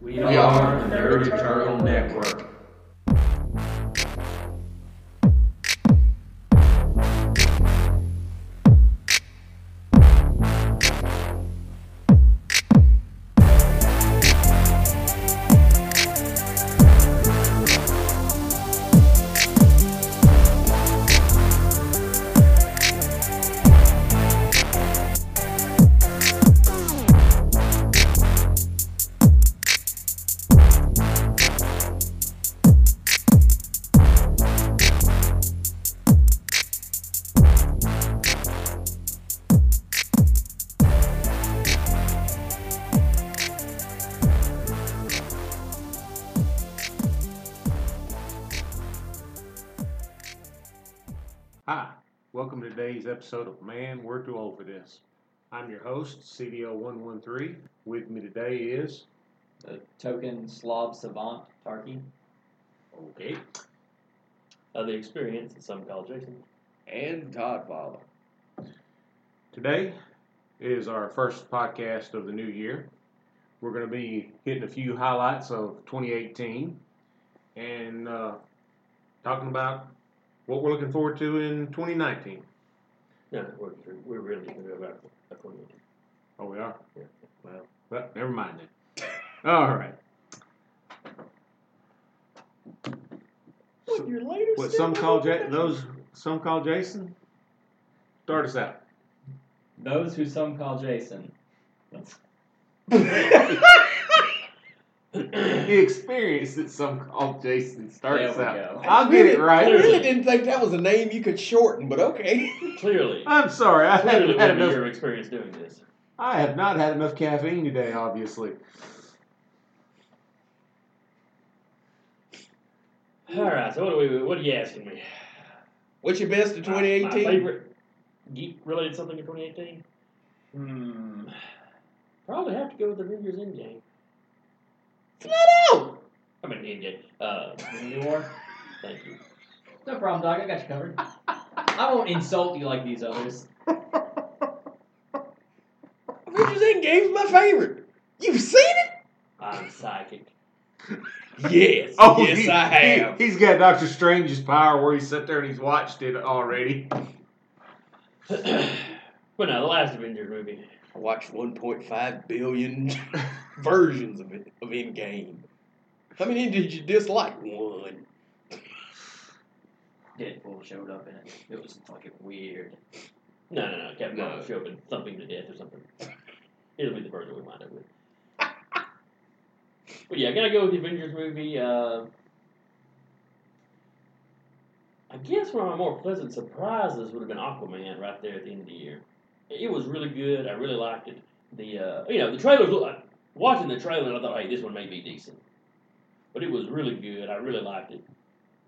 We are the Nerd Eternal Network. Episode of Man, We're Too Old for This. I'm your host, CDO113. With me today is. The token slob savant, Tarky. Okay. of the experience that some call Jason. and Todd Fowler. Today is our first podcast of the new year. We're going to be hitting a few highlights of 2018 and uh, talking about what we're looking forward to in 2019. No, no, we're, we're really going to go about a community. Oh, we are? Yeah. Well, well never mind then. All right. What, your latest What some call Ja- those some call Jason. Start us out. Those who some call Jason. That's The experience that some call Jason. Start us out. go. I'll get it right. I really didn't think that was a name you could shorten, but okay. Clearly, I'm sorry. I clearly, haven't had enough. your experience doing this. I have not had enough caffeine today. Obviously. All right, so what are we? What are you asking me? What's your best of My- My 2018? favorite geek related something in 2018. Hmm. Probably have to go with Avengers Endgame. It's not out. I mean Endgame. Uh, Infinity War. thank you. No problem, dog. I got you covered. I won't insult you like these others. Avengers Endgame's my favorite. You've seen it? I'm psychic. Yes. Oh, yes, he, I have. He, has got Doctor Strange's power, where he sat there and he's watched it already. but no, the last Avengers movie. I watched 1.5 billion versions of it of Endgame. How many did you dislike? One. Deadpool showed up in it. It was fucking weird. No, no, no. Captain No. Marvel show up and thumping to death or something. It'll be the version we wind up with. But yeah, I gotta go with the Avengers movie. Uh, I guess one of my more pleasant surprises would have been Aquaman right there at the end of the year. It was really good. I really liked it. The uh, you know the trailers. look- Watching the trailer, I thought, hey, this one may be decent. But it was really good. I really liked it.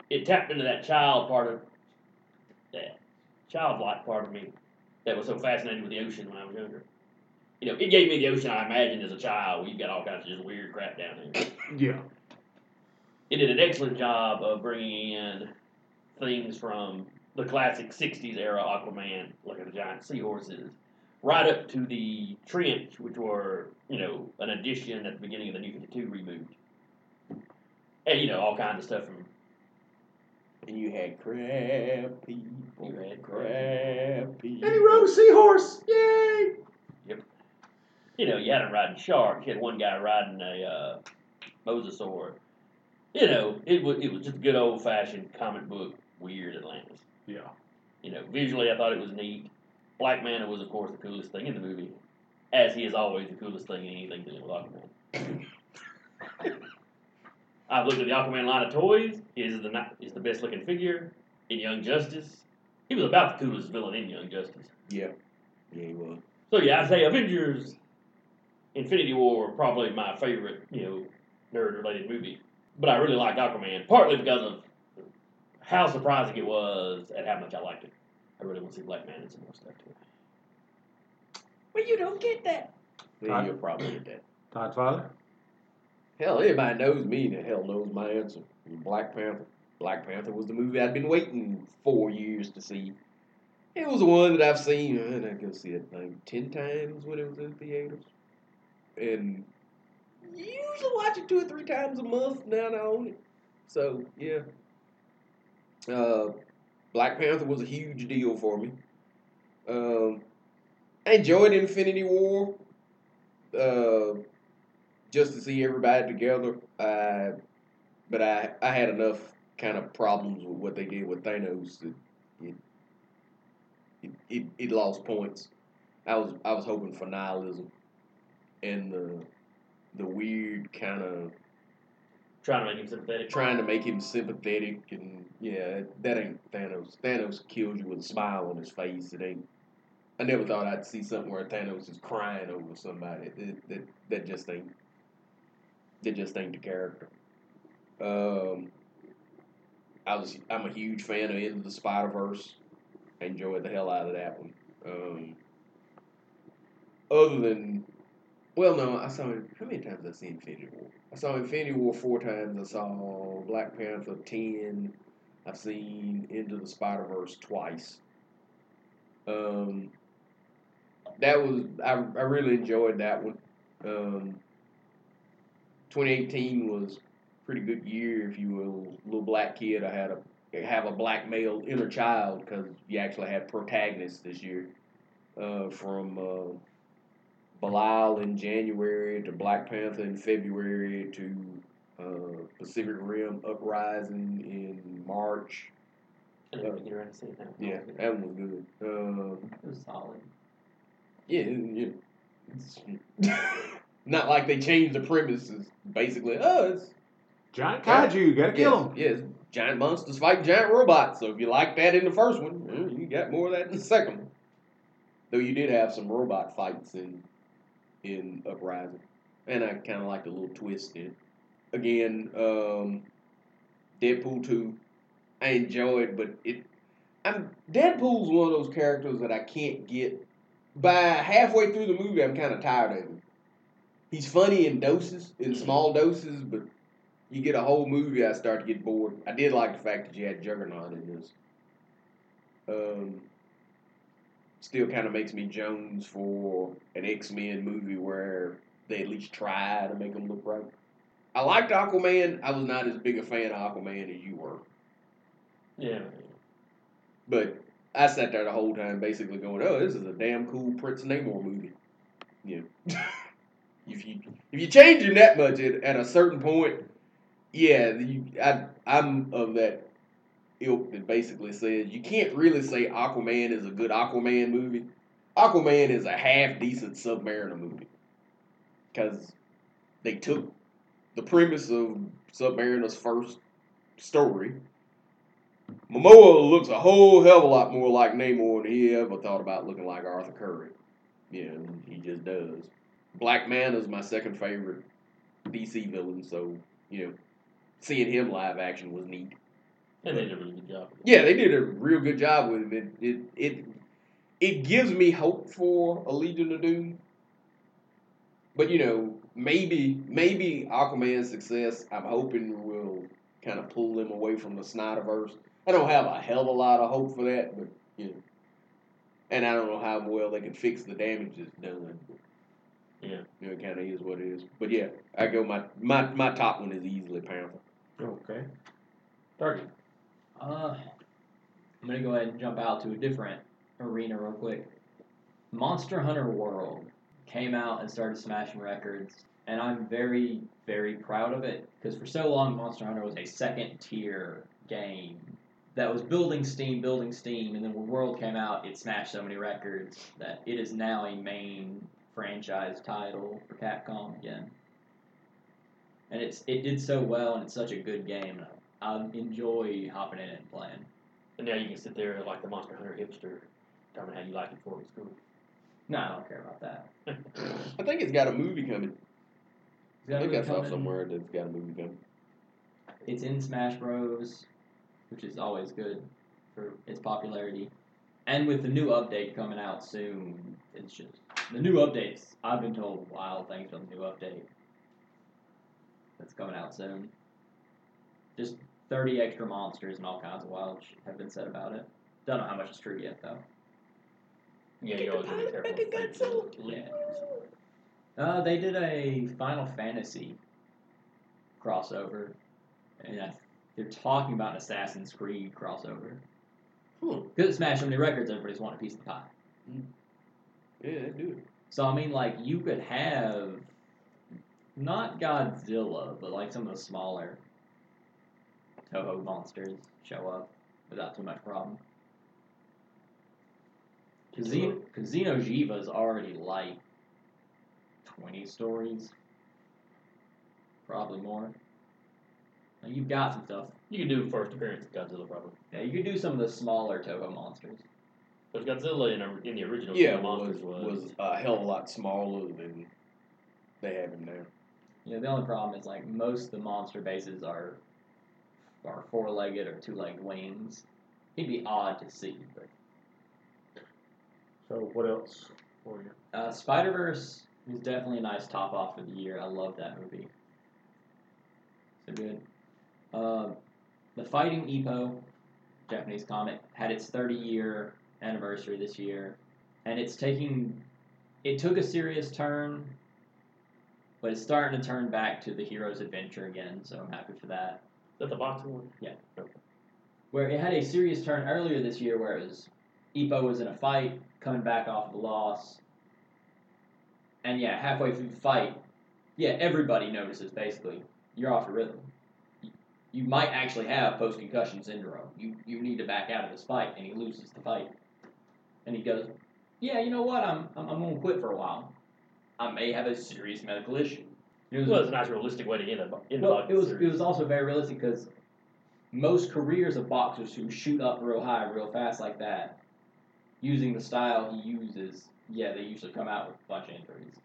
It tapped into that child part of that childlike part of me that was so fascinated with the ocean when I was younger. You know, it gave me the ocean I imagined as a child. We've got all kinds of just weird crap down there. Yeah. It did an excellent job of bringing in things from the classic '60s era Aquaman, like the giant seahorses, right up to the trench, which were you know an addition at the beginning of the New 52 reboot, and you know all kinds of stuff from And you had crab people. You had crab people. And he rode a seahorse. Yay! Yep. You know, you had them riding sharks. You had one guy riding a uh, mosasaur. You know, it was it was just good old fashioned comic book weird Atlantis. Yeah. You know, visually I thought it was neat. Black Manta was of course the coolest thing in the movie, as he is always the coolest thing in anything dealing with Aquaman. I've looked at the Aquaman line of toys. He is the is the best looking figure in Young Justice. He was about the coolest villain in Young Justice. Yeah. Yeah, he was. So yeah, I'd say Avengers, Infinity War, probably my favorite, you know, nerd-related movie. But I really liked Aquaman, partly because of how surprising it was and how much I liked it. I really want to see Black Manta and some more stuff too. Well, you don't get that. Yeah, I- you'll probably get that. Todd Father. Hell, everybody knows me, and the hell knows my answer. Black Panther. Black Panther was the movie I'd been waiting four years to see. It was the one that I've seen, and I go see it like ten times when it was in theaters. And usually watch it two or three times a month now that I own it. So yeah. Uh, Black Panther was a huge deal for me. Um, I enjoyed Infinity War. Uh, just to see everybody together. Uh, but I I had enough kind of problems with what they did with Thanos that it it, it, it lost points. I was I was hoping for nihilism and the the weird kind of Trying to make him sympathetic. trying to make him sympathetic and yeah, that ain't Thanos. Thanos kills you with a smile on his face. It ain't. I never thought I'd see something where Thanos is crying over somebody. That that, that just ain't. That just ain't the character. Um, I was I'm a huge fan of Into the Spider Verse. Enjoyed the hell out of that one. Um, other than, well, no, I saw it. How many times I seen Infinity War? I saw Infinity War four times. I saw Black Panther ten. I've seen Into the Spider Verse twice. Um, that was I, I really enjoyed that one. Um, 2018 was pretty good year if you were a little black kid. I had a have a black male inner child because you actually had protagonists this year, uh, from uh, Bilal in January to Black Panther in February to uh, Pacific Rim Uprising in March. I didn't even get around to seeing that. Yeah, that one was good. Um, It was solid. yeah, yeah. It's not like they changed the premises. Basically, oh, it's Giant kaiju, gotta kill yes, him. yes, giant monsters fight giant robots. So if you like that in the first one, you got more of that in the second one. Though you did have some robot fights in in Uprising, and I kind of liked a little twist in it. Again, um, Deadpool two, I enjoyed, but it. I'm Deadpool's one of those characters that I can't get. By halfway through the movie, I'm kind of tired of him. He's funny in doses, in small doses, but you get a whole movie, I start to get bored. I did like the fact that you had Juggernaut in this. Um, still kind of makes me Jones for an X Men movie where they at least try to make him look right. I liked Aquaman. I was not as big a fan of Aquaman as you were, Yeah. but I sat there the whole time basically going, "Oh, this is a damn cool Prince Namor movie." Yeah. if you if you change him that much at, at a certain point, yeah, you, I I'm of that that basically says you can't really say Aquaman is a good Aquaman movie. Aquaman is a half decent Submariner movie because they took the premise of Submariner's first story. Momoa looks a whole hell of a lot more like Namor than he ever thought about looking like Arthur Curry. Yeah, he just does. Black Manta is my second favorite DC villain, so you know, seeing him live action was neat. And they did a really good job. Yeah, they did a real good job with him. It it it, it gives me hope for a Legion of Doom. But you know, maybe maybe Aquaman's success, I'm hoping will kind of pull them away from the Snyderverse. I don't have a hell of a lot of hope for that, but you know, and I don't know how well they can fix the damage that's done. Yeah. You know, it kind of is what it is. But yeah, I go my my my top one is easily Panther. Okay. Target. Uh, I'm gonna go ahead and jump out to a different arena real quick. Monster Hunter World came out and started smashing records, and I'm very, very proud of it because for so long Monster Hunter was a second tier game that was building steam, building steam, and then when World came out, it smashed so many records that it is now a main franchise title for Capcom again. And it's it did so well, and it's such a good game. I enjoy hopping in and playing. And now you can sit there like the Monster Hunter hipster, tell me how you like it before it's cool. No, I don't care about that. I think it's got a movie coming. It's got I a think I saw somewhere that it's got a movie coming. It's in Smash Bros, which is always good for its popularity. And with the new update coming out soon, it's just the new updates. I've been told wild things on the new update that's coming out soon. Just 30 extra monsters and all kinds of wild shit have been said about it. Don't know how much is true yet though. Yeah, you always gotta be careful. with things. Yeah. Uh, they did a Final Fantasy crossover, and I, they're talking about an Assassin's Creed crossover. Hmm. Because it smashed so many records, everybody's wanting a piece of the pie. Yeah, they do. So I mean, like you could have not Godzilla, but like some of the smaller Toho monsters show up without too much problem. Because Xeno'jiiva is already like twenty stories, probably more. Now, you've got some stuff. You can do first appearance of Godzilla probably. Yeah, you could do some of the smaller Toho monsters. But Godzilla in, in the original Yeah, King of was, Monsters was, was a hell of a lot smaller than they have him now. Yeah, the only problem is like most of the monster bases are are four legged or two legged wings. He'd be odd to see, but So what else for you? uh, Spider Verse is definitely a nice top off for the year. I love that movie. So good. Uh, the Fighting Ippo, Japanese comic, had its 30 year anniversary this year, and it's taking. It took a serious turn, but it's starting to turn back to the hero's adventure again. So I'm happy for that. That the boxing one? Yeah. Where it had a serious turn earlier this year where it was Ippo was in a fight, coming back off of a loss. And yeah, halfway through the fight, yeah, everybody notices basically you're off your rhythm. You- might actually have post concussion syndrome. You you need to back out of this fight, and he loses the fight. And he goes, "Yeah, you know what? I'm I'm, I'm gonna quit for a while. I may have a serious medical issue." It was- Well, it's a nice realistic way to end a end well, it was series. it was also very realistic because most careers of boxers who shoot up real high, real fast like that, using the style he uses, yeah, they usually come out with a bunch of injuries.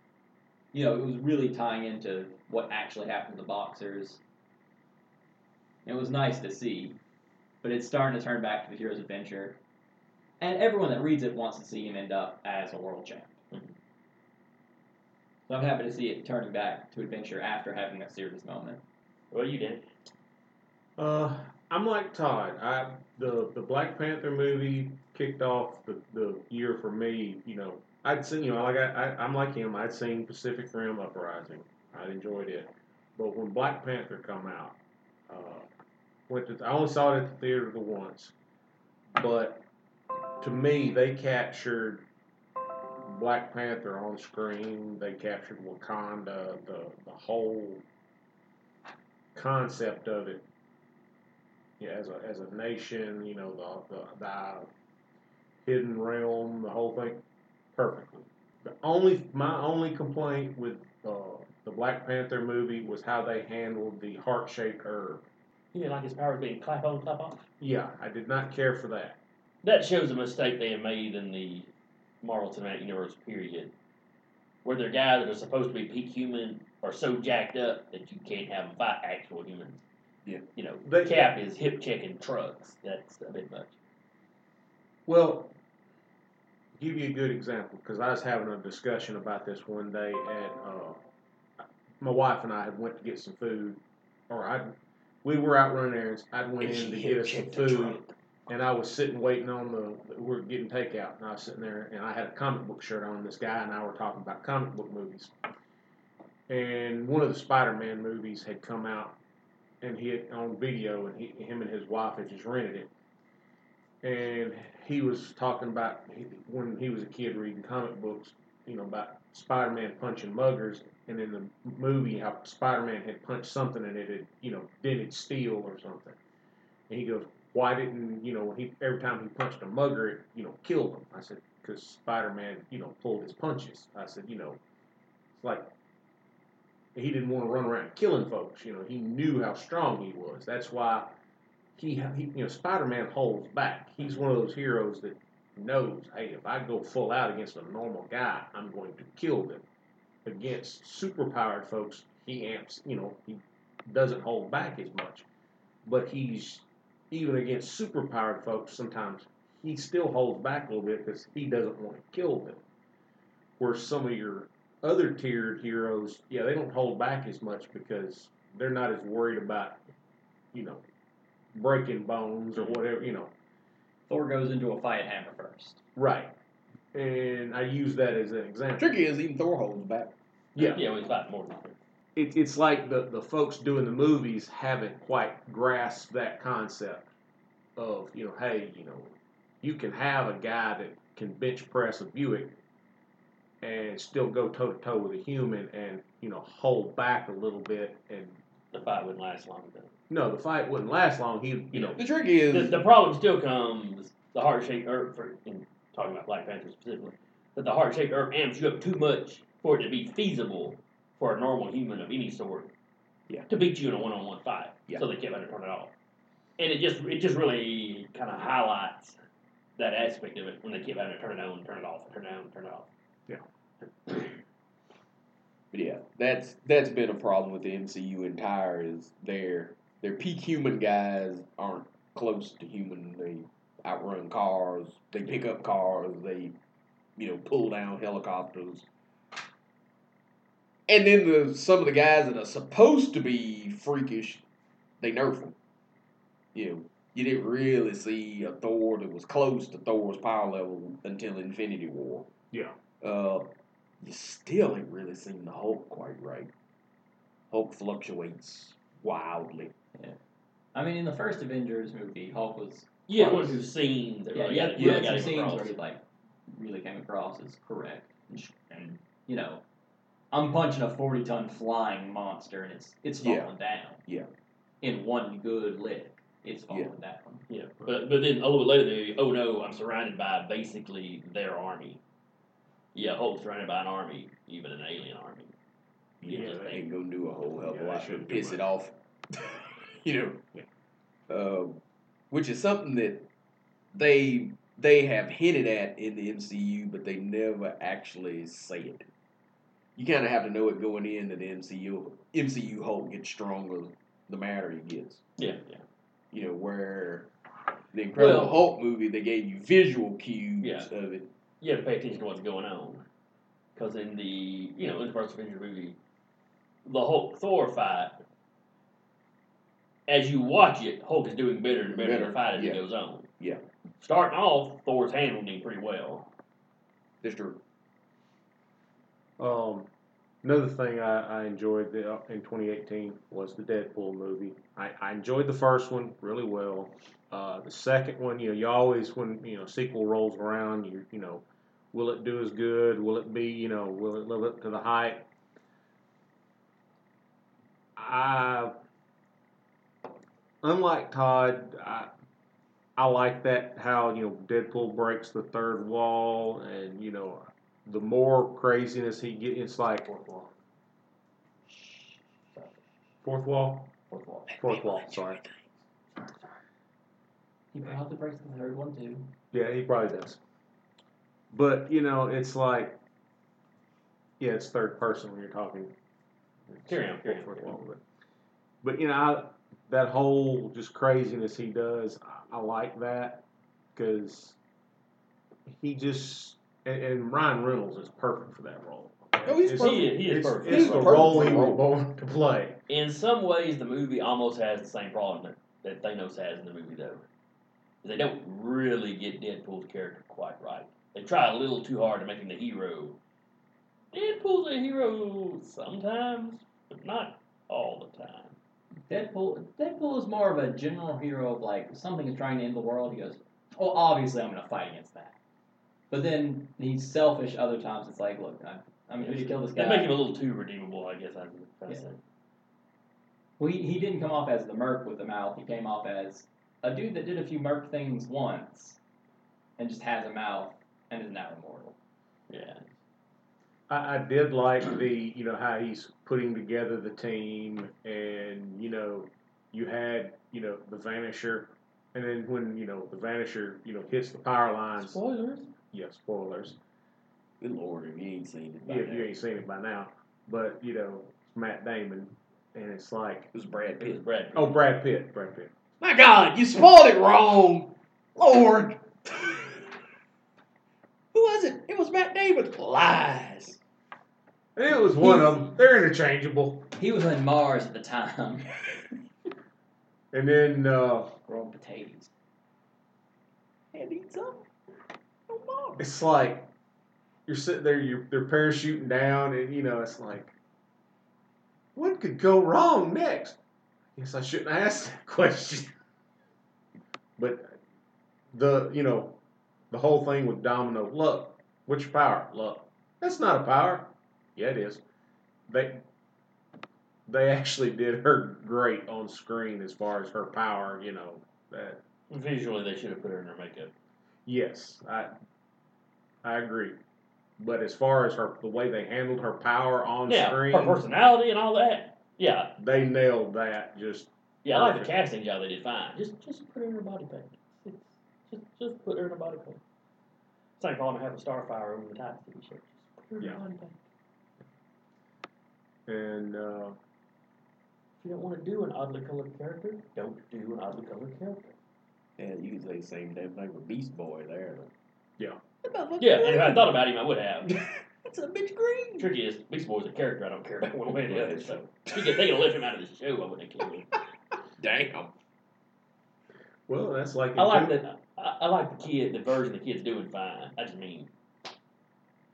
You know, it was really tying into what actually happened to the boxers. It was nice to see, but it's starting to turn back to the hero's adventure, and everyone that reads it wants to see him end up as a world champ. So I'm happy to see it turning back to adventure after having a serious moment. What you did? Uh, I'm like Todd. I the the Black Panther movie kicked off the, the year for me. You know, I'd seen you know like I, I I'm like him. I'd seen Pacific Rim Uprising. I enjoyed it, but when Black Panther come out, uh, went to I only saw it at the theater the once, but to me they captured Black Panther on screen. They captured Wakanda, the the whole concept of it yeah, as a as a nation, you know, the, the the hidden realm, the whole thing, perfectly. The only my only complaint with uh, the Black Panther movie was how they handled the heart shaped herb. You didn't like his powers being clap on, clap off? Yeah, I did not care for that. That shows a mistake they made in the Marvel Cinematic Universe period, where their guys that are supposed to be peak human are so jacked up that you can't have them fight actual humans. Yeah. You know, They- Cap is hip checking trucks. That's a bit much. Well, give you a good example because I was having a discussion about this one day at uh, my wife and I had went to get some food, or I we were out running errands. I went in to get us some food, and I was sitting waiting on the we we're getting takeout, and I was sitting there, and I had a comic book shirt on. This guy and I were talking about comic book movies, and one of the Spider-Man movies had come out, and he had on video, and he, him and his wife had just rented it and he was talking about when he was a kid reading comic books, you know, about Spider-Man punching muggers, and in the movie how Spider-Man had punched something and it had, you know, dented steel or something. And he goes, "Why didn't you know he every time he punched a mugger, it you know killed him?" I said, "Because Spider-Man, you know, pulled his punches." I said, "You know, it's like." He didn't want to run around killing folks. You know, he knew how strong he was. That's why he, he you know, Spider-Man holds back. He's one of those heroes that knows, hey, if I go full out against a normal guy, I'm going to kill them. Against superpowered folks, he amps, you know, he doesn't hold back as much. But he's even against superpowered folks, sometimes he still holds back a little bit because he doesn't want to kill them. Where some of your other tiered heroes, yeah, they don't hold back as much because they're not as worried about, you know, breaking bones or whatever, you know. Thor goes into a fight hammer first. Right. And I use that as an example. Tricky is even Thor holds back. Yeah. Yeah, we fight more than it, it's like the, the folks doing the movies haven't quite grasped that concept of you know hey you know you can have a guy that can bench press a Buick and still go toe to toe with a human and you know hold back a little bit and the fight wouldn't last long though. no the fight wouldn't last long he you know The trick is The, the problem still comes the heart shaped herb for in talking about Black Panther specifically, that the heart shaped herb amps you up too much for it to be feasible for a normal human of any sort. Yeah. To beat you in a one on one fight. Yeah. So they kept having to turn it off. And it just it just really kind of highlights that aspect of it when they keep having to turn it on, turn it off, turn it on, turn it off. Yeah. but yeah, that's that's been a problem with the MCU entire is their their peak human guys aren't close to human. They outrun cars, they pick up cars, they you know pull down helicopters. And then the some of the guys that are supposed to be freakish, they nerf them. You know, you didn't really see a Thor that was close to Thor's power level until Infinity War. Yeah. Uh, you still ain't really seen the Hulk quite right. Hulk fluctuates wildly. Yeah. I mean, in the first Avengers movie, Hulk was You had one who's seen that yeah, really yeah, got, you really had got scenes across. where he like really came across as correct, and, and you know, I'm punching a 40 ton flying monster, and it's it's falling Yeah. down. Yeah. In one good lick, it's falling down. Yeah, but but then a little bit later, they oh no, I'm surrounded by basically their army. Yeah, Hulk's surrounded by an army, even an alien army. You Yeah, just They ain't gonna do a whole hell of Yeah, a lot to shouldn't piss it off. you know. Um, which is something that they they have hinted at in the MCU, but they never actually say it. You kind of have to know it going in that the MCU MCU Hulk gets stronger the madder he gets. yeah, yeah, You know where the Incredible Well- Hulk movie they gave you visual cues Yeah. of it. you have to pay attention to what's going on, because in the you know in the first Avenger movie, the Hulk Thor fight. As you watch it, Hulk is doing better and better, in Better, the fight as yeah. it goes on. Yeah. Starting off, Thor's handling him pretty well. That's true. Um, another thing I, I enjoyed the, uh, in 2018 was the Deadpool movie. I, I enjoyed the first one really well. Uh, the second one, you know, you always when you know sequel rolls around, you you know, will it do as good? Will it be you know, will it live up to the hype? I, unlike Todd, I, I like that how you know Deadpool breaks the third wall, and you know the more craziness he gets, it's like Fourth wall. fourth wall, Fourth wall. fourth wall. Sorry, He probably breaks the third one too. yeah, he probably does. But you know, it's like, yeah, it's third person when you're talking. Carry on, carry on, Fourth wall, but, but you know, I, that whole just craziness he does, I, I like that because he just and, and Ryan Reynolds is perfect for that role. Oh, he's It's- perfect. He is- he is it's, perfect. It's He's the perfect role he was role. born to play. In some ways, the movie almost has the same problem that, that Thanos has in the movie, though. They don't really get Deadpool's character quite right. They try a little too hard to make him the hero. Deadpool's a hero sometimes, but not all the time. Deadpool Deadpool is more of a general hero of like something is trying to end the world. He goes, "Oh, obviously I'm going to fight against that." But then he's selfish. Other times it's like, "Look, I'm I'm here to kill this They guy." make him a little too redeemable, I guess. I'm trying to Yeah. say. Well, he, he didn't come off as the merc with the mouth. He came off as a dude that did a few merc things once, and just has a mouth and is now immortal. Yeah. I, I did like the, you know, how he's putting together the team, and you know, you had, you know, the Vanisher, and then when you know the Vanisher, you know, hits the power lines. Spoilers. Yeah, spoilers. Good lord, if you ain't seen it. by If now. you ain't seen it by now, but you know, it's Matt Damon, and it's like, It was Brad It was Pitt. Brad Pitt. oh, Brad Pitt, Brad Pitt. My God, you spoiled it wrong. Lord. Who was it? It was Matt Damon. Lies. And it was one of them. They're interchangeable. He was on Mars at the time, And then uh, growing potatoes. And eat some. More. it's like you're sitting there, you're they're parachuting down, and you know, it's like what could go wrong next? Guess I shouldn't ask that question. But the you know, the whole thing with Domino, luck. What's your power? Luck. That's not a power. Yeah, it is. They they actually did her great on screen as far as her power. You know that. Visually, they should have put her in her makeup. Yes, I I agree. But as far as her the way they handled her power on yeah, screen, her personality and all that. Yeah, they nailed that. Just yeah, I like the casting job they did fine. Just, just put her in her body paint. Just, just, just put her in her body paint. It's like calling her have a starfire over the top TV show. Just put her in Yeah. her body paint. and uh, If you don't want to do an oddly colored character, don't do an oddly colored character. Yeah, you can say the same damn thing with Beast Boy there. Yeah. That Yeah, and if I thought about him, I would have. That's a bitch green. Tricky is, Beast Boy's a character I don't care about one way or the other. So if they could lift him out of the show. I wouldn't have killed him. Damn. well, that's like I like the I, I like the kid, the version the kid's doing fine. I just mean,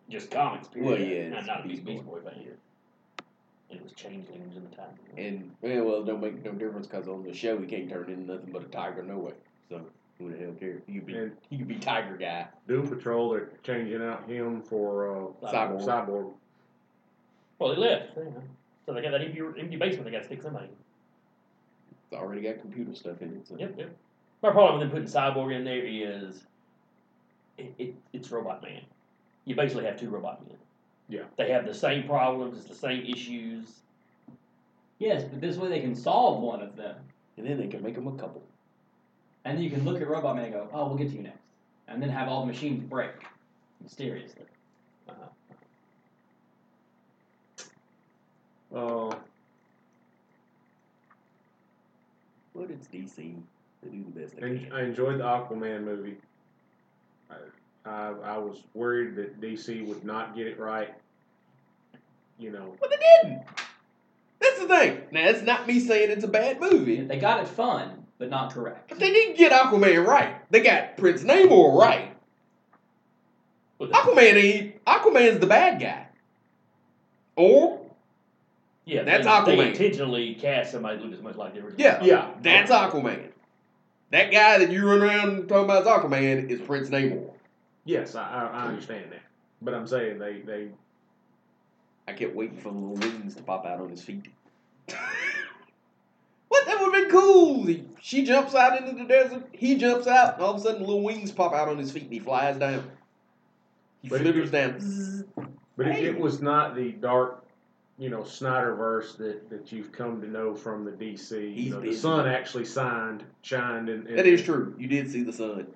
just comics. Period. Well, yeah, not, it's not a Beast Beast, Beast Boy fan. Here. And it was changelings in the time. And yeah, well, it don't make no difference because on the show he can't turn into nothing but a tiger no way. So who the hell cares? He could be And- he could be Tiger Guy. Doom Patrol. They're changing out him for uh, Cyborg. Cyborg. Well, he left. You know. So they got that empty, empty basement. They got to stick somebody. It's already got computer stuff in it. So. Yep, yep. My problem with them putting Cyborg in there is it, it, it's Robot Man. You basically have two Robot Men. Yeah. They have the same problems, it's the same issues. Yes, but this way they can solve one of them. And then they can make them a couple. And then you can look at Robot Man and go, oh, we'll get to you next. And then have all the machines break mysteriously. Uh-huh. Uh, But it's DC. They do the best they can. I enjoyed the Aquaman movie. I, I I was worried that DC would not get it right. You know, Well, they didn't. That's the thing. Now, it's not me saying it's a bad movie, They got it fun, but not correct. but they didn't get Aquaman right. They got Prince Namor right. With Aquaman ain't. Aquaman's the bad guy. Or yeah, That's they, Aquaman. They intentionally cast somebody who looks as much like the original. Yeah. yeah, that's Aquaman. That guy that you run around talking about is Aquaman is Prince Namor. yes, I, I, I understand that. But I'm saying they they I kept waiting for the little wings to pop out on his feet. what? That would have been cool. He- she jumps out into the desert. He jumps out, and all of a sudden, little wings pop out on his feet, and he flies down. He But flitters it- down. But it, Hey. it was not the dark, you know, Snyderverse that, that you've come to know from the DC. You know, the sun actually signed, shined, and, and That is true. You did see the sun,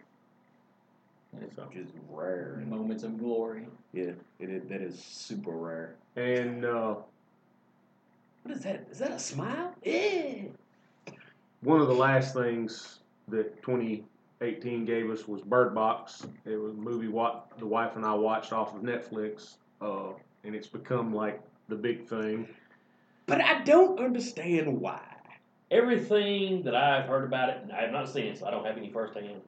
So, which is rare. Moments of glory. Yeah, it is, that is super rare. and uh, What is that? Is that a smile? Yeah. One of the last things that 2018 gave us was Bird Box. It was a movie what the wife and I watched off of Netflix, uh, and it's become like the big thing. But I don't understand why. Everything that I've heard about it, and I have not seen it, so I don't have any firsthand.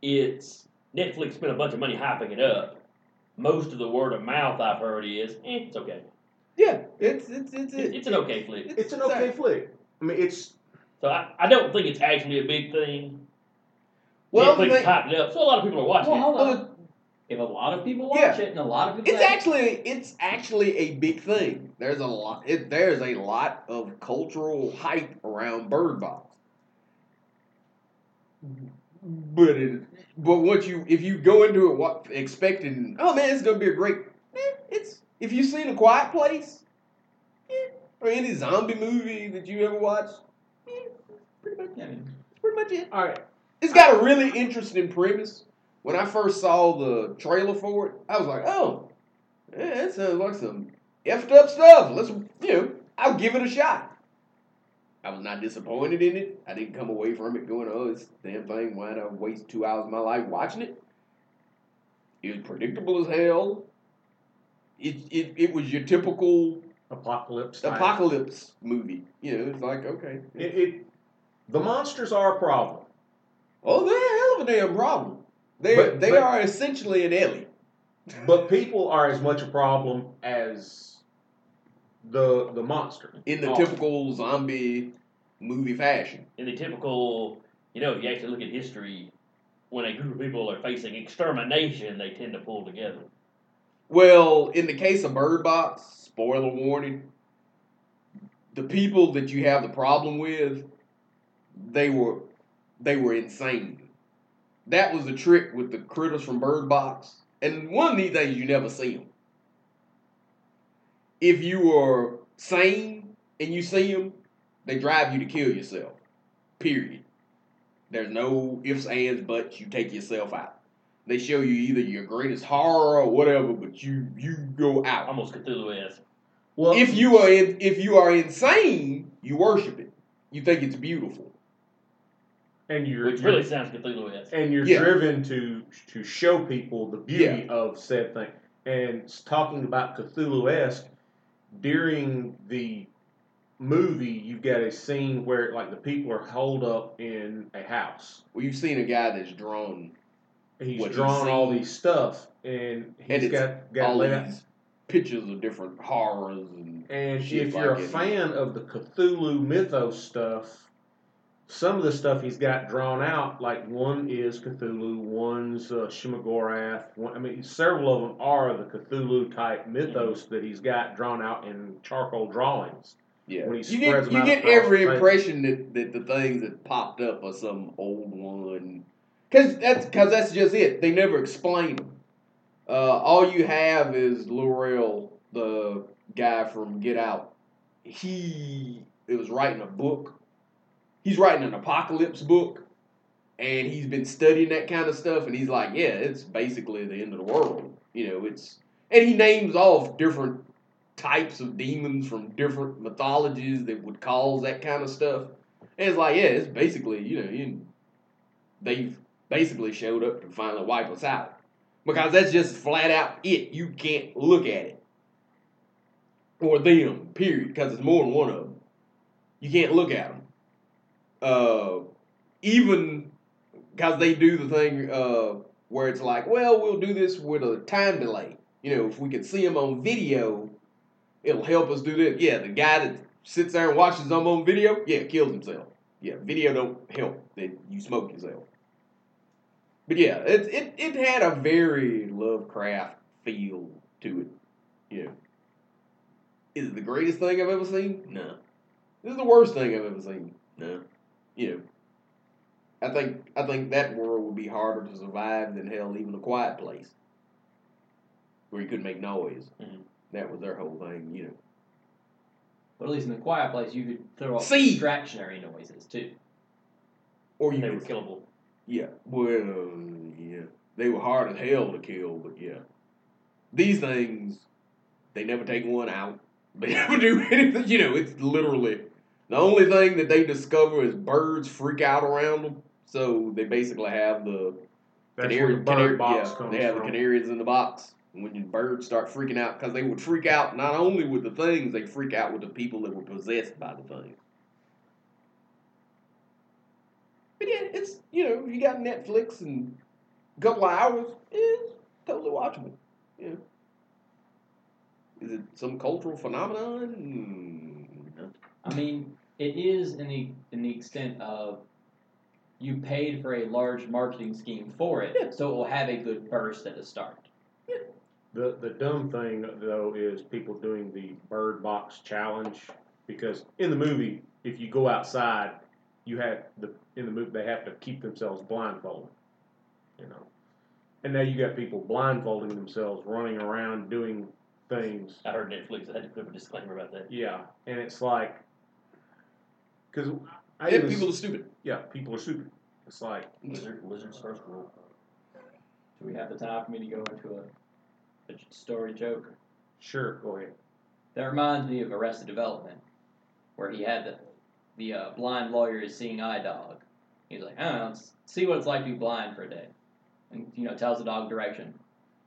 It's Netflix spent a bunch of money hyping it up. Most of the word of mouth I've heard is, eh, it's okay. Yeah, it's it's it's It, it's an okay flick. It's an okay flick. I mean, it's So I, I don't think it's actually a big thing. Well, the Netflix thing- hyped it up, so a lot of people are watching Well, it. hold well, on. If a lot of people watch Yeah. it and a lot of people It's say- actually it's actually a big thing. There's a lot. It, there's a lot of cultural hype around Bird Box. But it, but once you if you go into it what expecting oh man it's gonna be a great eh, it's if you've seen a Quiet Place eh, or any zombie movie that you ever watched pretty much Yeah, I mean, that's pretty much it. all right. It's got a really interesting premise. When I first saw the trailer for it, I was like, oh, yeah, that sounds like some effed up stuff. Let's, you know, I'll give it a shot. I was not disappointed in it. I didn't come away from it going, oh, this damn thing, why'd I waste two hours of my life watching it? It was predictable as hell. It, it, it was your typical Apocalypse. type. apocalypse movie. You know, it's like, okay. It, it the monsters are a problem. Oh, they're a hell of a damn problem. They But- they but- are essentially an Ellie. But people are as much a problem as the the monster. in the Oh. typical zombie movie fashion. In the typical, you know, if you actually look at history, when a group of people are facing extermination, they tend to pull together. Well, in the case of Bird Box, spoiler warning, the people that you have the problem with, they were they were insane. That was the trick with the critters from Bird Box. And one of these days you never see them. If you are sane and you see them, they drive you to kill yourself. Period. There's no ifs, ands, buts. You take yourself out. They show you either your greatest horror or whatever, but you you go out. Almost Cthulhu esque. Well, If you are in, if you are insane, you worship it. You think it's beautiful. And you're Which really sounds Cthulhu esque. and you're Yeah. driven to to show people the beauty of said thing. And talking about Cthulhu esque, during the movie, you've got a scene where like the people are holed up in a house. Well, you've seen a guy that's drawn He's What he's drawn all these stuff, and And he's it's got got all laid these pictures of different horrors and And shit if you're like a it. fan of the Cthulhu mythos stuff, some of the stuff he's got drawn out, like one is Cthulhu, one's uh, Shimogorath. One, I mean, several of them are the Cthulhu type mythos that he's got drawn out in charcoal drawings. yeah, When he you get them you out get every the impression that, that the things that popped up are some old one. Cause that's cause that's just it. They never explain them. Uh, all you have is Lil Rel, the guy from Get Out. He it was writing a book. He's writing an apocalypse book, and he's been studying that kind of stuff. And he's like, yeah, it's basically the end of the world. You know, it's and he names off different types of demons from different mythologies that would cause that kind of stuff. And it's like, yeah, it's basically, you know, you, they've basically showed up to finally wipe us out. Because that's just flat out it. You can't look at it. Or them, period. Because it's more than one of them. You can't look at them. Uh, even because they do the thing uh, where it's like, well, we'll do this with a time delay. You know, if we can see them on video, it'll help us do this. Yeah, the guy that sits there and watches them on video, yeah, kills himself. Yeah, video don't help that you smoke yourself. But yeah, it it it had a very Lovecraft feel to it. Know, is it the greatest thing I've ever seen? No. Is it the worst thing I've ever seen? No. You know, I think I think that world would be harder to survive than hell, even a quiet place, where you couldn't make noise. Mhm. That was their whole thing. You know. But at least in the quiet place, you could throw up See. distractionary noises too. Or you They were could killable. Yeah, well, yeah, they were hard as hell to kill, but yeah, these things, they never take one out. They never do anything. You know, it's literally the only thing that they discover is birds freak out around them. So they basically have the That's canary, where the bird canary- box yeah, comes they have from. the canaries in the box. When your birds start freaking out, because they would freak out not only with the things, they freak out with the people that were possessed by the things. But yeah, it's you know, you got Netflix and a couple of hours, yeah, it's totally watchable. Yeah. Is it some cultural phenomenon? Mm. I mean, it is in the in the extent of you paid for a large marketing scheme for it, Yeah. so it will have a good burst at the start. The the dumb thing though is people doing the bird box challenge because in the movie, if you go outside, you have the in the movie they have to keep themselves blindfolded, you know, and now you got people blindfolding themselves, running around doing things. I heard Netflix. I had to put up a disclaimer about that. Yeah, and it's like because I Yeah, even- people are stupid. yeah people are stupid. It's like Wizard, Wizard's first rule. Do we have the time for me to go into a, a story joke? sure, go ahead. That reminds me of Arrested Development, where he had the the uh, blind lawyer's seeing eye dog. He's like, I don't know, let's see what it's like to be blind for a day, and you know tells the dog direction.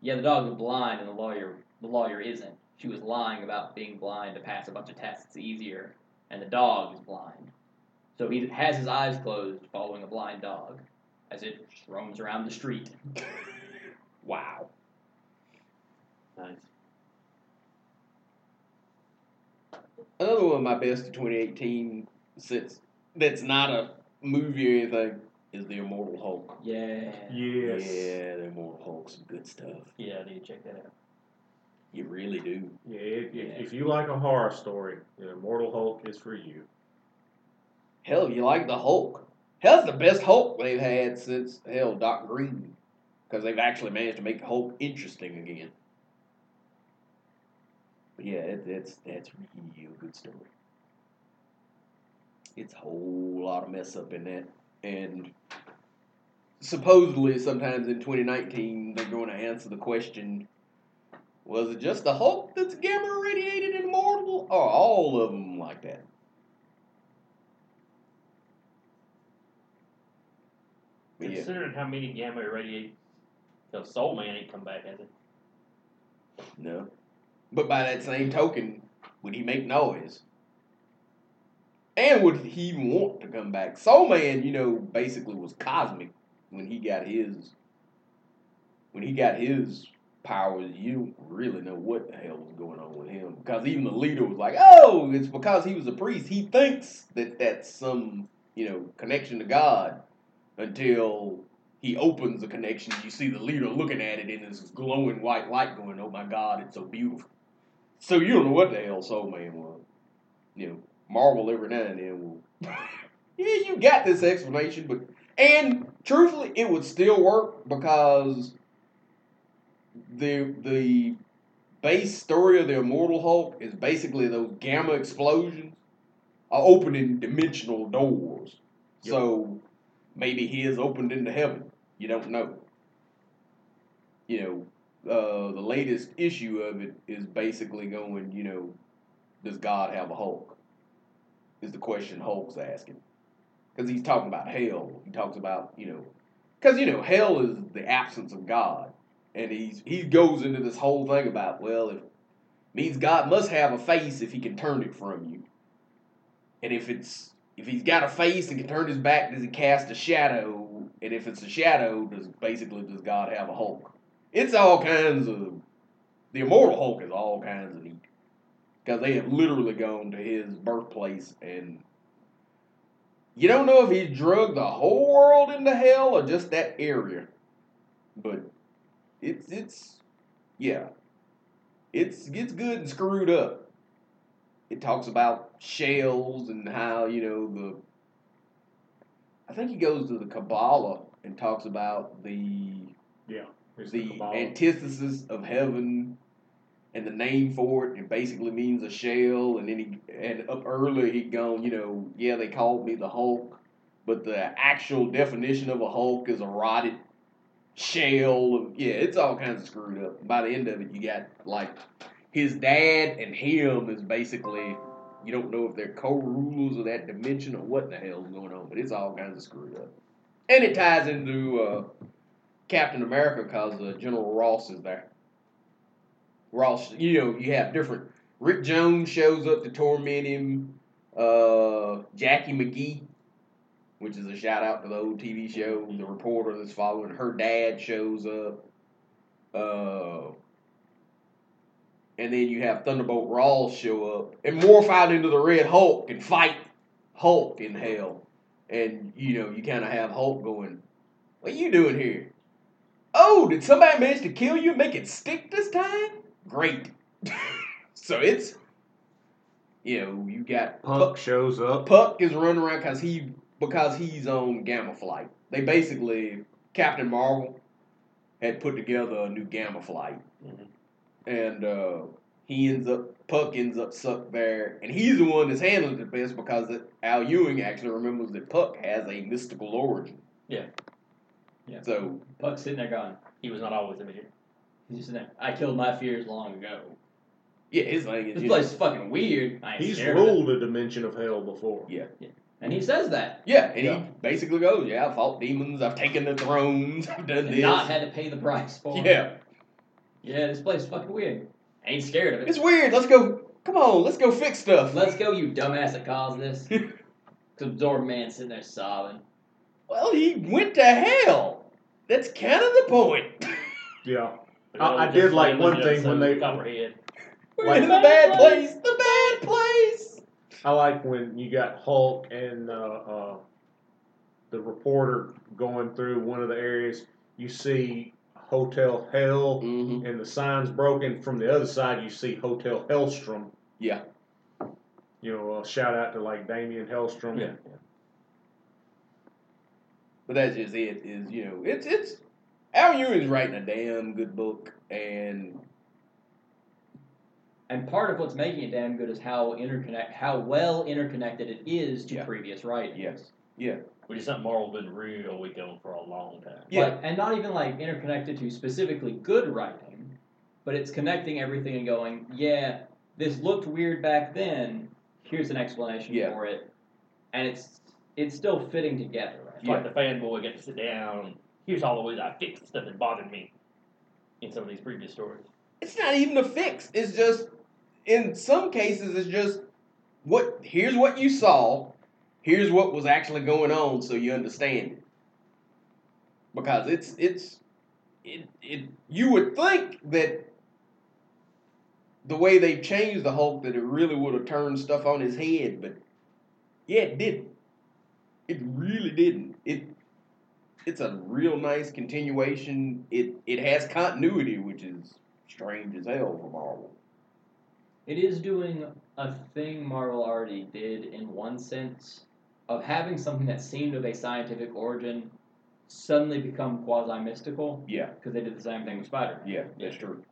Yeah, the dog is blind, and the lawyer the lawyer isn't. She was lying about being blind to pass a bunch of tests easier, and the dog is blind. So he has his eyes closed, following a blind dog, as it roams around the street. Wow. Nice. Another one of my best of 2018, since that's not a movie or anything, is the Immortal Hulk. Yeah. Yes. Yeah, the Immortal Hulk's some good stuff. Yeah, I need to check that out. You really do. Yeah, if, Yeah. if, if you like a horror story, the Immortal Hulk is for you. Hell, you like the Hulk? Hell's the best Hulk they've had since hell Doc Green, because they've actually managed to make Hulk interesting again. But yeah, it, that's that's real good story. It's a whole lot of mess up in that, and supposedly, sometimes in 2019, they're going to answer the question: Was it just the Hulk that's gamma irradiated and immortal, or oh, all of them like that? But yeah. Considering how many gamma irradiate, because Soul Man ain't come back, has it? No. But by that same token, would he make noise? And would he want to come back? Soul Man, you know, basically was cosmic when he got his when he got his powers, you don't really know what the hell was going on with him. Because even the leader was like, oh, it's because he was a priest. He thinks that that's some, you know, connection to God until he opens the connection. You see the leader looking at it and this glowing white light going, oh my God, it's so beautiful. So you don't know what the hell Soul Man was. You know, Marvel every now and then will. yeah, you got this explanation, but. And truthfully, it would still work because the the base story of the Immortal Hulk is basically those gamma explosions are opening dimensional doors. Yep. So maybe he is opened into heaven. You don't know. You know, uh, the latest issue of it is basically going, you know, does God have a Hulk? Is the question Hulk's asking. Because he's talking about hell. He talks about, you know, because, you know, hell is the absence of God. And he's he goes into this whole thing about, well, if means God must have a face if he can turn it from you. And if it's if he's got a face and can turn his back, does he cast a shadow? And if it's a shadow, does basically does God have a Hulk? It's all kinds of the immortal Hulk is all kinds of neat because they have literally gone to his birthplace and you don't know if he's drugged the whole world into hell or just that area, but it's it's yeah, it's gets good and screwed up. It talks about shells and how you know the. I think he goes to the Kabbalah and talks about the yeah the Kabbalah. antithesis of heaven and the name for it. It basically means a shell. And then he and up earlier he'd gone, you know, yeah, they called me the Hulk, but the actual definition of a Hulk is a rotted shell. Of, yeah, it's all kinds of screwed up. By the end of it, you got like his dad and him is basically. You don't know if they're co-rulers of that dimension or what the hell's going on, but it's all kinds of screwed up. And it ties into uh, Captain America because uh, General Ross is there. Ross, you know, you have different. Rick Jones shows up to torment him. Uh, Jackie McGee, which is a shout out to the old TV show, the reporter that's following her dad shows up. And then you have Thunderbolt Ross show up and morph out into the Red Hulk and fight Hulk in hell. And you know, you kind of have Hulk going, "What are you doing here?" Oh, did somebody manage to kill you and make it stick this time? Great. so it's, you know, you got Puck shows up. Puck is running around because he because he's on Gamma Flight. They basically Captain Marvel had put together a new Gamma Flight, Mhm. And uh, he ends up Puck ends up sucked there, and he's the one that's handling the best because it, Al Ewing actually remembers that Puck has a mystical origin. Yeah. Yeah. So Puck's sitting there going, He was not always a midget. he's just sitting there. I killed my fears long ago. yeah, his thing is This you place is fucking weird. He's scared of it. ruled a dimension of hell before. Yeah. yeah. And he says that. Yeah, and Yeah. he basically goes, "Yeah, I've fought demons. I've taken the thrones. I've done And this." not had to pay the price for it. Yeah, Yeah, this place is fucking weird. I ain't scared of it. it's weird. Let's go. Come on, let's go fix stuff. Let's go, you dumbass that caused this. Cause Absorbing Man sitting there sobbing. Well, he went to hell. That's kind of the point. Yeah. I- I did like one thing when so they- Copperhead. We're Like- in the bad place. The bad place. I like when you got Hulk and uh, uh, the reporter going through one of the areas. You see Hotel Hell, Mm-hmm. and the sign's broken. From the other side, you see Hotel Hellstrom. Yeah. You know, uh, shout out to like Damien Hellstrom. Yeah. But that's just it. Is you know, it's it's Al Ewing's writing a damn good book, and And part of what's making it damn good is how interconnect, how well interconnected it is to Yeah. previous writings. Yes. yeah, Which is something Marvel's been real weak on for a long time. Yeah. Like, and not even like interconnected to specifically good writing, but it's connecting everything and going, yeah, this looked weird back then. Here's an explanation Yeah. for it, and it's it's still fitting together. Right? It's like the fanboy get to sit down. Here's all the ways I fixed stuff that bothered me in some of these previous stories. it's not even a fix. It's just in some cases, it's just what here's what you saw, here's what was actually going on, so you understand it. Because it's it's it it you would think that the way they changed the Hulk that it really would have turned stuff on his head, but yeah, it didn't. It really didn't. It it's a real nice continuation. It it has continuity, which is strange as hell for Marvel. It is doing a thing Marvel already did in one sense of having something that seemed of a scientific origin suddenly become quasi mystical Yeah, because they did the same thing with Spider Man. yeah, that's true.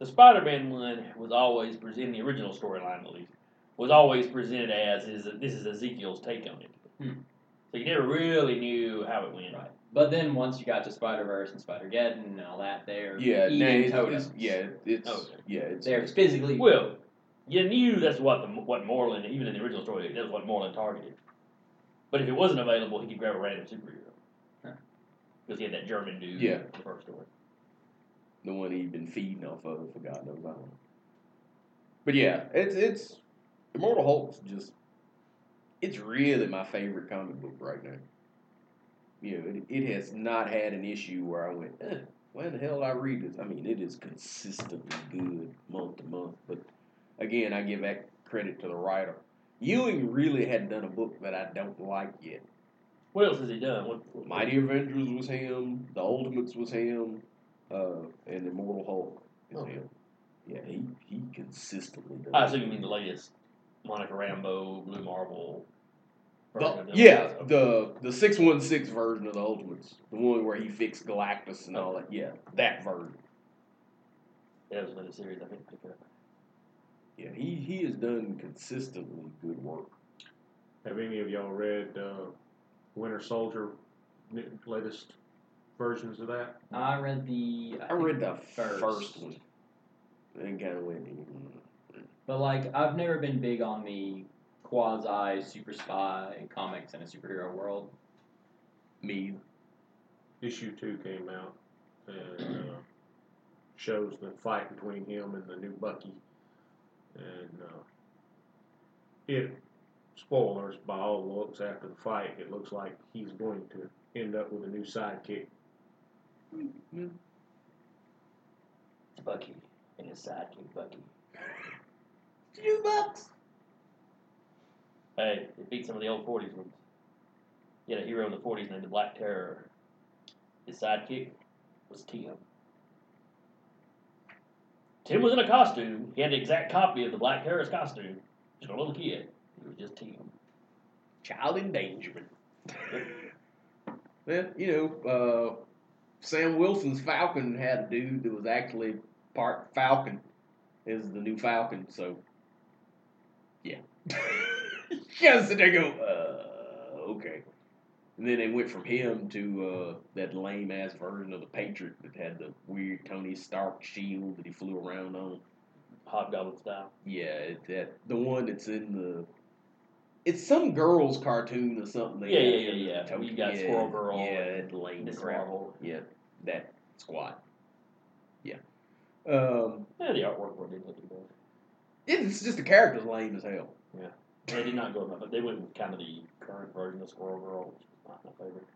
The Spider-Man one was always presented, the original storyline at least, was always presented as is this is Ezekiel's take on it. Hmm. So you never really knew how it went. Right. But then once you got to Spider Verse and Spider Geddon and all that, they're Yeah, eating nah, it's, totems. it's, yeah, it's Okay. yeah, it's They're physically Well, you knew that's what the what Morlun, even in the original story, that's what Morlun targeted. But if it wasn't available, he could grab a random superhero. Because he had that German dude Yeah. in the first story. the one he'd been feeding off of for God knows how long. But yeah, it's it's Immortal Hulk's just it's really my favorite comic book right now. You know, it, it has not had an issue where I went, eh, why the hell I read this? I mean, it is consistently good month to month. But again, I give that credit to the writer. Ewing really hadn't done a book that I don't like yet. What else has he done? What, what- Mighty Avengers was him. The Ultimates was him. Uh, and Immortal Hulk is Okay. him. Yeah, he he consistently does. I assume you mean the latest Monica Rambeau, Blue Marvel. The- yeah, the the six one six version of the Ultimates, the one where he fixed Galactus and all that. Yeah, that version. Yeah, that was another series I think. Yeah, he he has done consistently good work. Have any of y'all read uh, Winter Soldier, latest versions of that? I read the. I read the First. first, one, and kind of went. But like, I've never been big on the quasi super spy comics in a superhero world. me. Issue two came out and uh, shows the fight between him and the new Bucky, and uh, it spoilers by all looks after the fight. It looks like he's going to end up with a new sidekick. Mm, Bucky and his sidekick Bucky. Two bucks. Hey, it beat some of the old forties ones. He had a hero in the forties named the Black Terror. His sidekick was Tim. Tim was in a costume. He had the exact copy of the Black Terror's costume. Just a little kid. He was just Tim. Child endangerment. well, you know, uh, Sam Wilson's Falcon had a dude that was actually part Falcon, is the new Falcon. So, yeah, you gotta sit there go, uh, okay. And then they went from him to uh, that lame ass version of the Patriot that had the weird Tony Stark shield that he flew around on. Hobgoblin style. Yeah, it, that the one that's in the. It's some girl's cartoon or something. they Yeah, yeah, yeah, yeah. You got yeah, Squirrel Girl Yeah, that lame crap. Marvel. Yeah, that squad. Yeah. Um, Yeah, the artwork for it didn't look too bad. it's just the character's lame as hell. Yeah. They did not go but they went with kind of the current version of Squirrel Girl, not my favorite.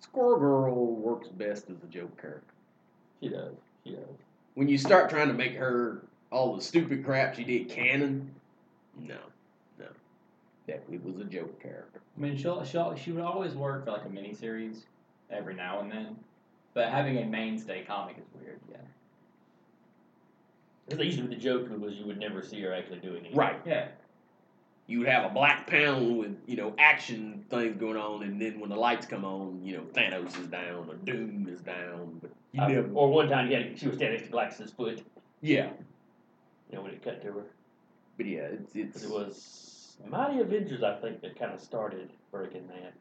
Squirrel Girl works best as a joke character. She does. She does. When you start trying to make her all the stupid crap she did canon, no. that it was a joke character. I mean, she'll, she'll, she would always work for like a miniseries every now and then, but having a mainstay comic is weird. Yeah. Because they used to be the joke was you would never see her actually doing anything. Right. Yeah. You would have a black panel with you know action things going on, and then when the lights come on, you know Thanos is down or Doom is down, but you Uh, never. or one time, yeah, she was standing next to Galactus' foot. Yeah, You know when it cut to her. but yeah, it's it's it was Mighty Avengers, I think, that kind of started breaking that.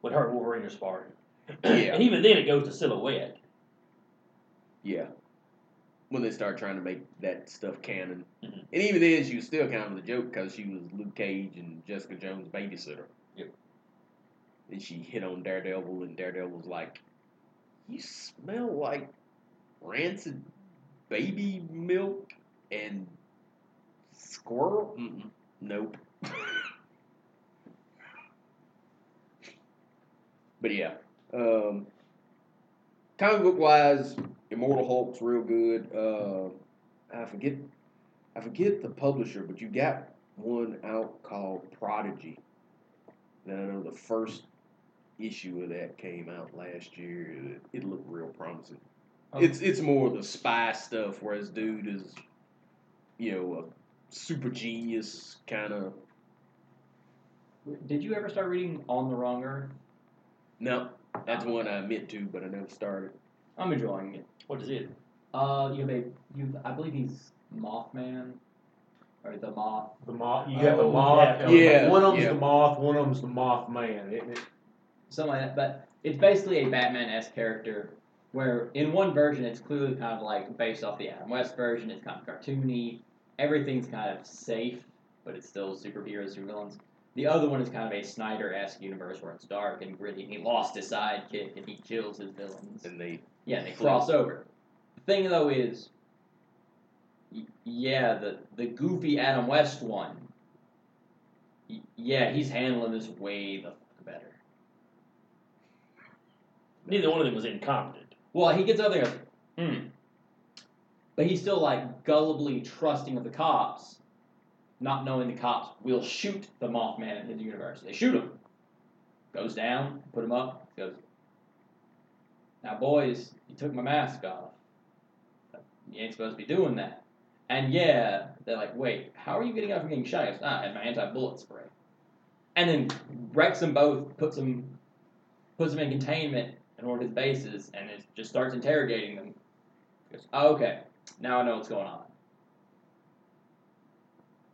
When her and Wolverine are sparring. Yeah. and even then, it goes to silhouette. yeah. When they start trying to make that stuff canon, Mhm. and even then, she was still kind of the joke because she was Luke Cage and Jessica Jones' babysitter. Yep. And she hit on Daredevil, and Daredevil was like, "You smell like rancid baby milk and squirrel." Mm-mm. Nope. but yeah, um, comic book wise, Immortal Hulk's real good. Uh, I forget, I forget the publisher, but you got one out called Prodigy. That I know the first issue of that came out last year. It, it looked real promising. Oh. It's it's more the spy stuff, whereas dude is, you know, a super genius kind of. Did you ever start reading On the Wrong Earth? No, that's one I meant to, but I never started. I'm enjoying it. What is it? Uh, you have a, you, I believe he's Mothman, or the Moth. The moth. You got the Oh, moth. yeah. Yeah, One of them's yeah. the moth. One of them's the moth man. Isn't it? something like that. But it's basically a Batman esque character where in one version it's clearly kind of like based off the Adam West version. It's kind of cartoony. Everything's kind of safe, but it's still superheroes or villains. The other one is kind of a Snyder esque universe where it's dark and gritty. And he lost his sidekick and he kills his villains. And they Yeah, they cross over. The thing though is, yeah, the the goofy Adam West one. Yeah, he's handling this way the better. Neither one of them was incompetent. Well, he gets over there, hmm. But he's still like gullibly trusting of the cops, not knowing the cops will shoot the Mothman in his universe. They shoot him. Goes down, put him up, goes, Now, boys, you took my mask off. You ain't supposed to be doing that. And yeah, they're like, wait, how are you getting out from getting shot? Goes, ah, I had my anti bullet spray. And then wrecks them both, puts them, puts them in containment in one of his bases, and it just starts interrogating them. He goes, oh, okay, now I know what's going on.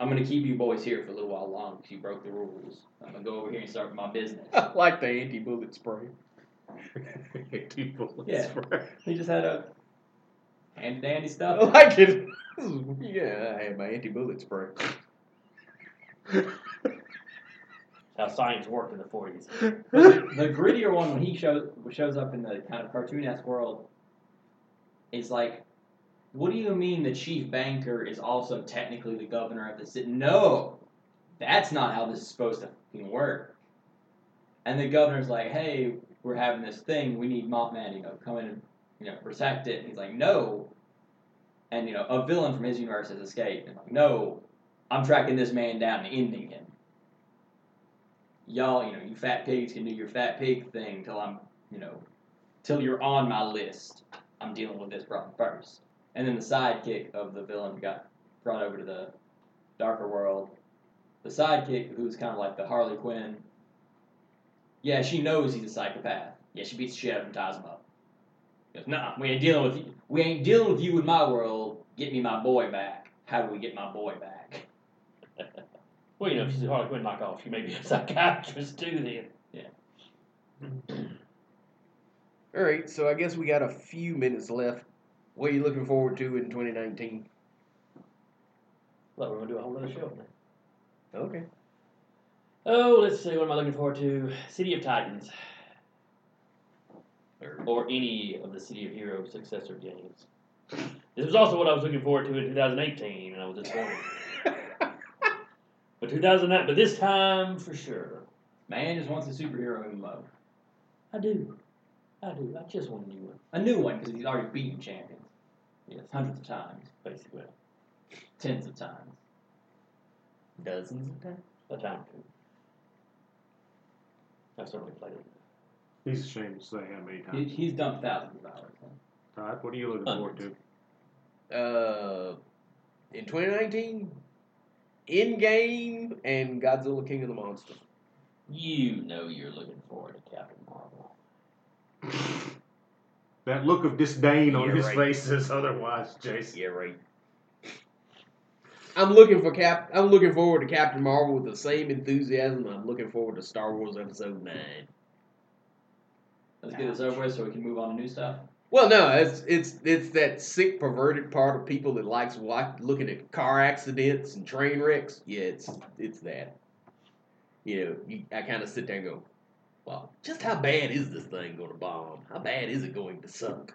I'm gonna keep you boys here for a little while long because you broke the rules. I'm gonna go over here and start my business. I like the anti-bullet spray. People. Yeah. Spray. He just had a handy dandy stuff. I stuff. like it. yeah, I had my anti-bullet spray. How science worked in the 40s. But the, the grittier one, when he shows shows up in the kind of cartoon-esque world, is like, what do you mean the chief banker is also technically the governor of the city? No, that's not how this is supposed to work. And the governor's like, hey, we're having this thing. We need Mothman, you know, come in and you know protect it. And he's like, no. And you know, a villain from his universe has escaped. And like, no, I'm tracking this man down and ending him y'all, you know, you fat pigs can do your fat pig thing till I'm, you know, till you're on my list. I'm dealing with this problem first. And then the sidekick of the villain got brought over to the darker world. The sidekick, who's kind of like the Harley Quinn, yeah, she knows he's a psychopath. Yeah, she beats the shit out of him and ties him up. He goes, nah, we ain't dealing with you. We ain't dealing with you in my world. Get me my boy back. How do we get my boy back? Well, you know, if she's a Harley Quinn knockoff, she may be a psychiatrist too then. Yeah. All right, so I guess we got a few minutes left. What are you looking forward to in 2019? Well, we're going to do a whole other show now. Okay. Oh, let's see. What am I looking forward to? City of Titans. Or, or any of the City of Heroes successor games. This was also what I was looking forward to in 2018, and I was disappointed. But 2009, but this time for sure. Man just wants a superhero MMO. I do. I do. I just want a new one. A new one because he's already beaten champions Yes, hundreds of times, basically. tens of times. Dozens of times. A time or two. I've certainly played it. He's ashamed to say how many He, times. he's dumped thousands of hours. Todd, what are you looking forward to? Uh, in 2019, in game and Godzilla King of the Monsters. You know you're looking forward to Captain Marvel. That look of disdain on Yeah, his right. face says otherwise, Jason. Yeah, right. I'm looking for Cap. I'm looking forward to Captain Marvel with the same enthusiasm. I'm looking forward to Star Wars Episode Nine. Let's get this over with so we can move on to new stuff. Well, no, it's it's it's that sick, perverted part of people that likes watch, looking at car accidents and train wrecks. Yeah, it's it's that. You know, you, I kind of sit there and go, "Well, just how bad is this thing going to bomb? How bad is it going to suck?"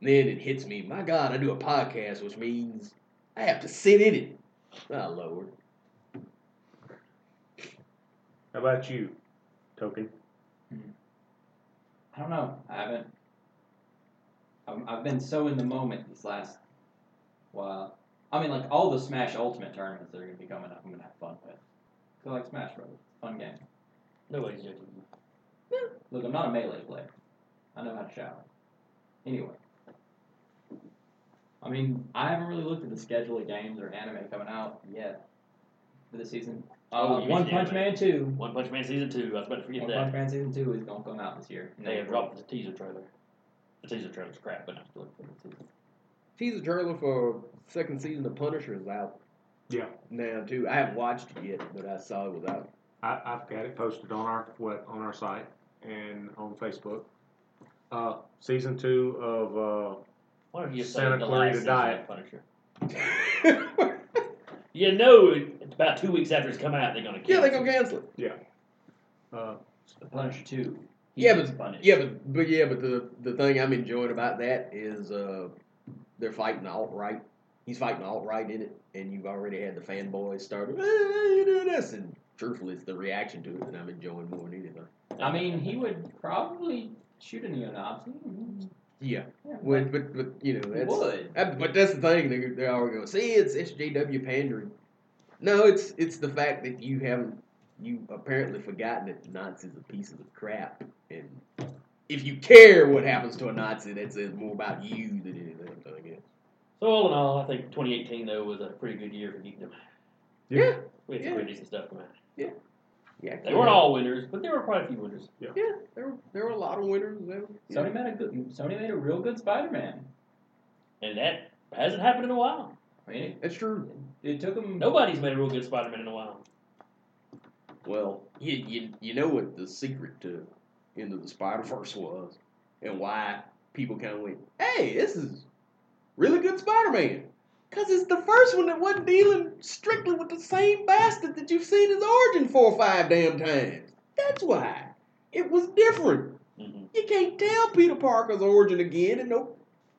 then it hits me. My God, I do a podcast, which means I have to sit in it. Oh Lord. How about you, Token? Hmm. I don't know. I haven't. I'm, I've been so in the moment this last while. I mean, like all the Smash Ultimate tournaments that are going to be coming up, I'm going to have fun with. 'Cause I like Smash Bros. It's a fun game. Nobody's judging you. Look, I'm not a melee player. I know how to shower. Anyway. I mean, I haven't really looked at the schedule of games or anime coming out yet for the season. Oh, Uh, you One mentioned Punch anime. Man 2. One Punch Man season two. I was about to forget One that. Punch Man Season 2 is going to come out this year. in They have dropped the teaser trailer. The teaser trailer's crap, but I'm still looking for the season. Teaser trailer for second season of Punisher is out Yeah, now too. I haven't watched it yet, but I saw it was out. I, I've got it posted on our what on our site and on Facebook. Uh, season two of uh, Why don't you just Santa say the Clarita last Diet. of Punisher? You know, about two weeks after it's come out, they're gonna. yeah, they're cancel gonna cancel it. uh, The Punisher 2. Yeah, He's but punished. yeah, but but yeah, but the the thing I'm enjoying about that is uh, they're fighting alt right. He's fighting alt right in it, and you've already had the fanboys start. Hey, you doing this? And truthfully, it's the reaction to it that I'm enjoying more than anything. I mean, he would probably shoot a neo-Nazi. Yeah, Yeah, but but, but you know that's would. Uh, but that's the thing. They they're all going. See, it's SJW pandering. No, it's it's the fact that you haven't you apparently forgotten that Nazis are pieces of crap, and if you care what happens to a Nazi, that says more about you than anything. Guess. So all in all, I think 2018 though was a pretty good year for geekdom. Yeah. We had Yeah. some pretty decent stuff come out. Yeah, They weren't all winners, but there were quite a few winners. Yeah, there were, there were a lot of winners. There, yeah. Sony made a good. Sony made a real good Spider-Man. And that hasn't happened in a while. I mean, it, That's true. it took him. Nobody's made a real good Spider-Man in a while. Well, you, you you know what the secret to Into the Spider Verse was, and why people kind of went, "Hey, this is really good Spider Man," because it's the first one that wasn't dealing strictly with the same bastard that you've seen his origin four or five damn times. That's why it was different. hmm You can't tell Peter Parker's origin again, and no,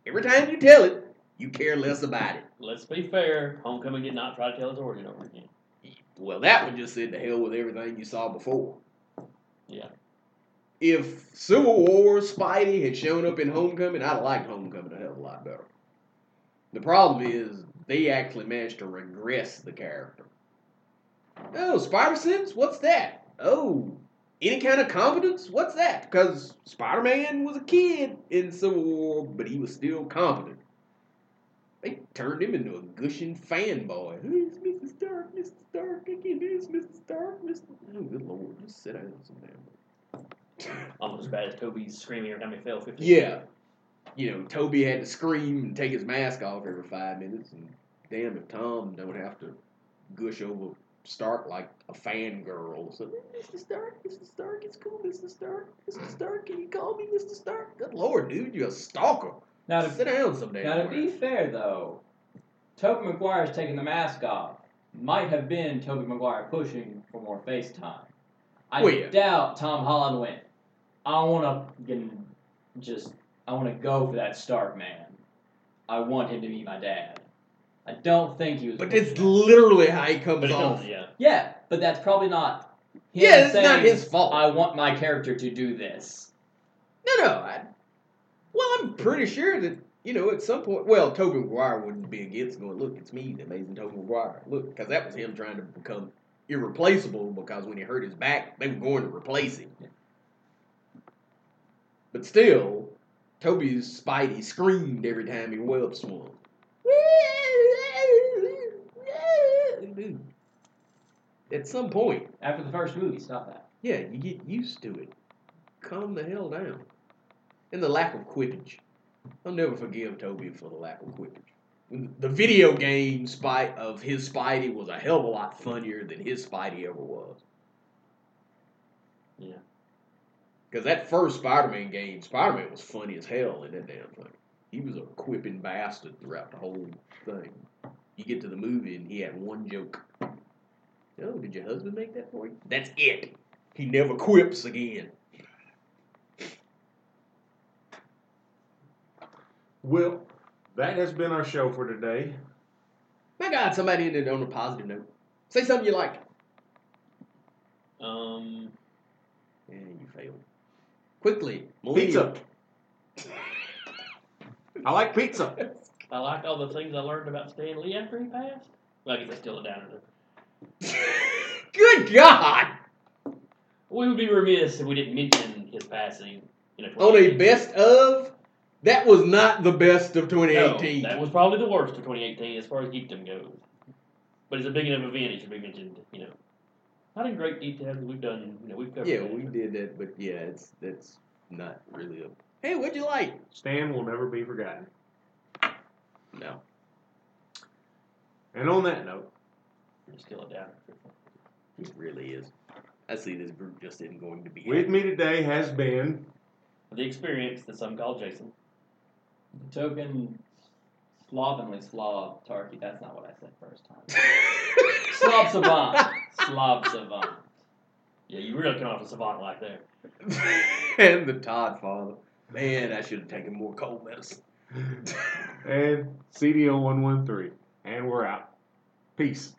every time you tell it, you care less about it. Let's be fair. Homecoming did not try to tell his origin over again. Well, that one just said to hell with everything you saw before. Yeah. If Civil War Spidey had shown up in Homecoming, I'd have liked Homecoming a hell of a lot better. The problem is they actually managed to regress the character. Oh, Spider Sense? What's that? Oh, any kind of competence? What's that? Because Spider Man was a kid in Civil War, but he was still competent. They turned him into a gushing fanboy. Who's Mr. Stark? Mr. Stark? I can't do this, Mr. Stark. Mr. Oh, good lord. Just sit down some damn. Almost as bad as Tobey's screaming every time he fell 50. Yeah. You know, Tobey had to scream and take his mask off every five minutes, and damn if Tom don't have to gush over Stark like a fangirl. So, Mr. Stark, Mr. Stark, it's cool, Mr. Stark. Mr. Stark, can you call me Mr. Stark? Good lord, dude, you're a stalker. Now to, Sit down some damn now to be fair though, Tobey Maguire's taking the mask off might have been Tobey Maguire pushing for more face time. I Well, yeah. doubt Tom Holland went. I want to get just. I want to go for that Stark man. I want him to be my dad. I don't think he was. But it's literally how he comes off. yeah. Yeah, but that's probably not. Yeah, it's not his fault. I want my character to do this. No, no. I, well, I'm pretty sure that you know at some point. Well, Tobey Maguire wouldn't be against going. Look, it's me, the amazing Tobey Maguire. Look, because that was him trying to become irreplaceable because when he hurt his back, they were going to replace him. But still, Tobey's Spidey screamed every time he web swung. At some point, After the first movie, stop that. yeah, you get used to it. Calm the hell down. And the lack of quippage. I'll never forgive Tobey for the lack of quippage. The video game spite of his Spidey was a hell of a lot funnier than his Spidey ever was. Yeah. Because that first Spider-Man game, Spider-Man was funny as hell in that damn thing. He was a quipping bastard throughout the whole thing. You get to the movie and he had one joke. Oh, did your husband make that for you? That's it. He never quips again. Well, that has been our show for today. My God, somebody ended on a positive note. Say something you like. Um, Yeah, you failed. Quickly, Pizza. I like pizza. I like all the things I learned about Stan Lee after he passed. Well, I guess I still down there. Good God! We would be remiss if we didn't mention his passing. You know, On a oh, best of, that was not the best of No, 2018. that was probably the worst of 2018 as far as geekdom goes. But it's a big enough event; it should be mentioned. You know, not in great detail. 'cause We've done, you know, we've covered. yeah, that. we did that, but yeah, it's that's not really a. Hey, what'd you like? Stan will never be forgotten. No. And on that note, We're still a downer. It really is. I see this group just isn't going to be. with me today has been The experience that some call Jason. The token slovenly Slav Tarky. That's not what I said first time. Slav savant. Slav savant. Yeah, you really come off a savant like there. and the Todd father. Man, I should have taken more cold medicine. and CDO113. And we're out. Peace.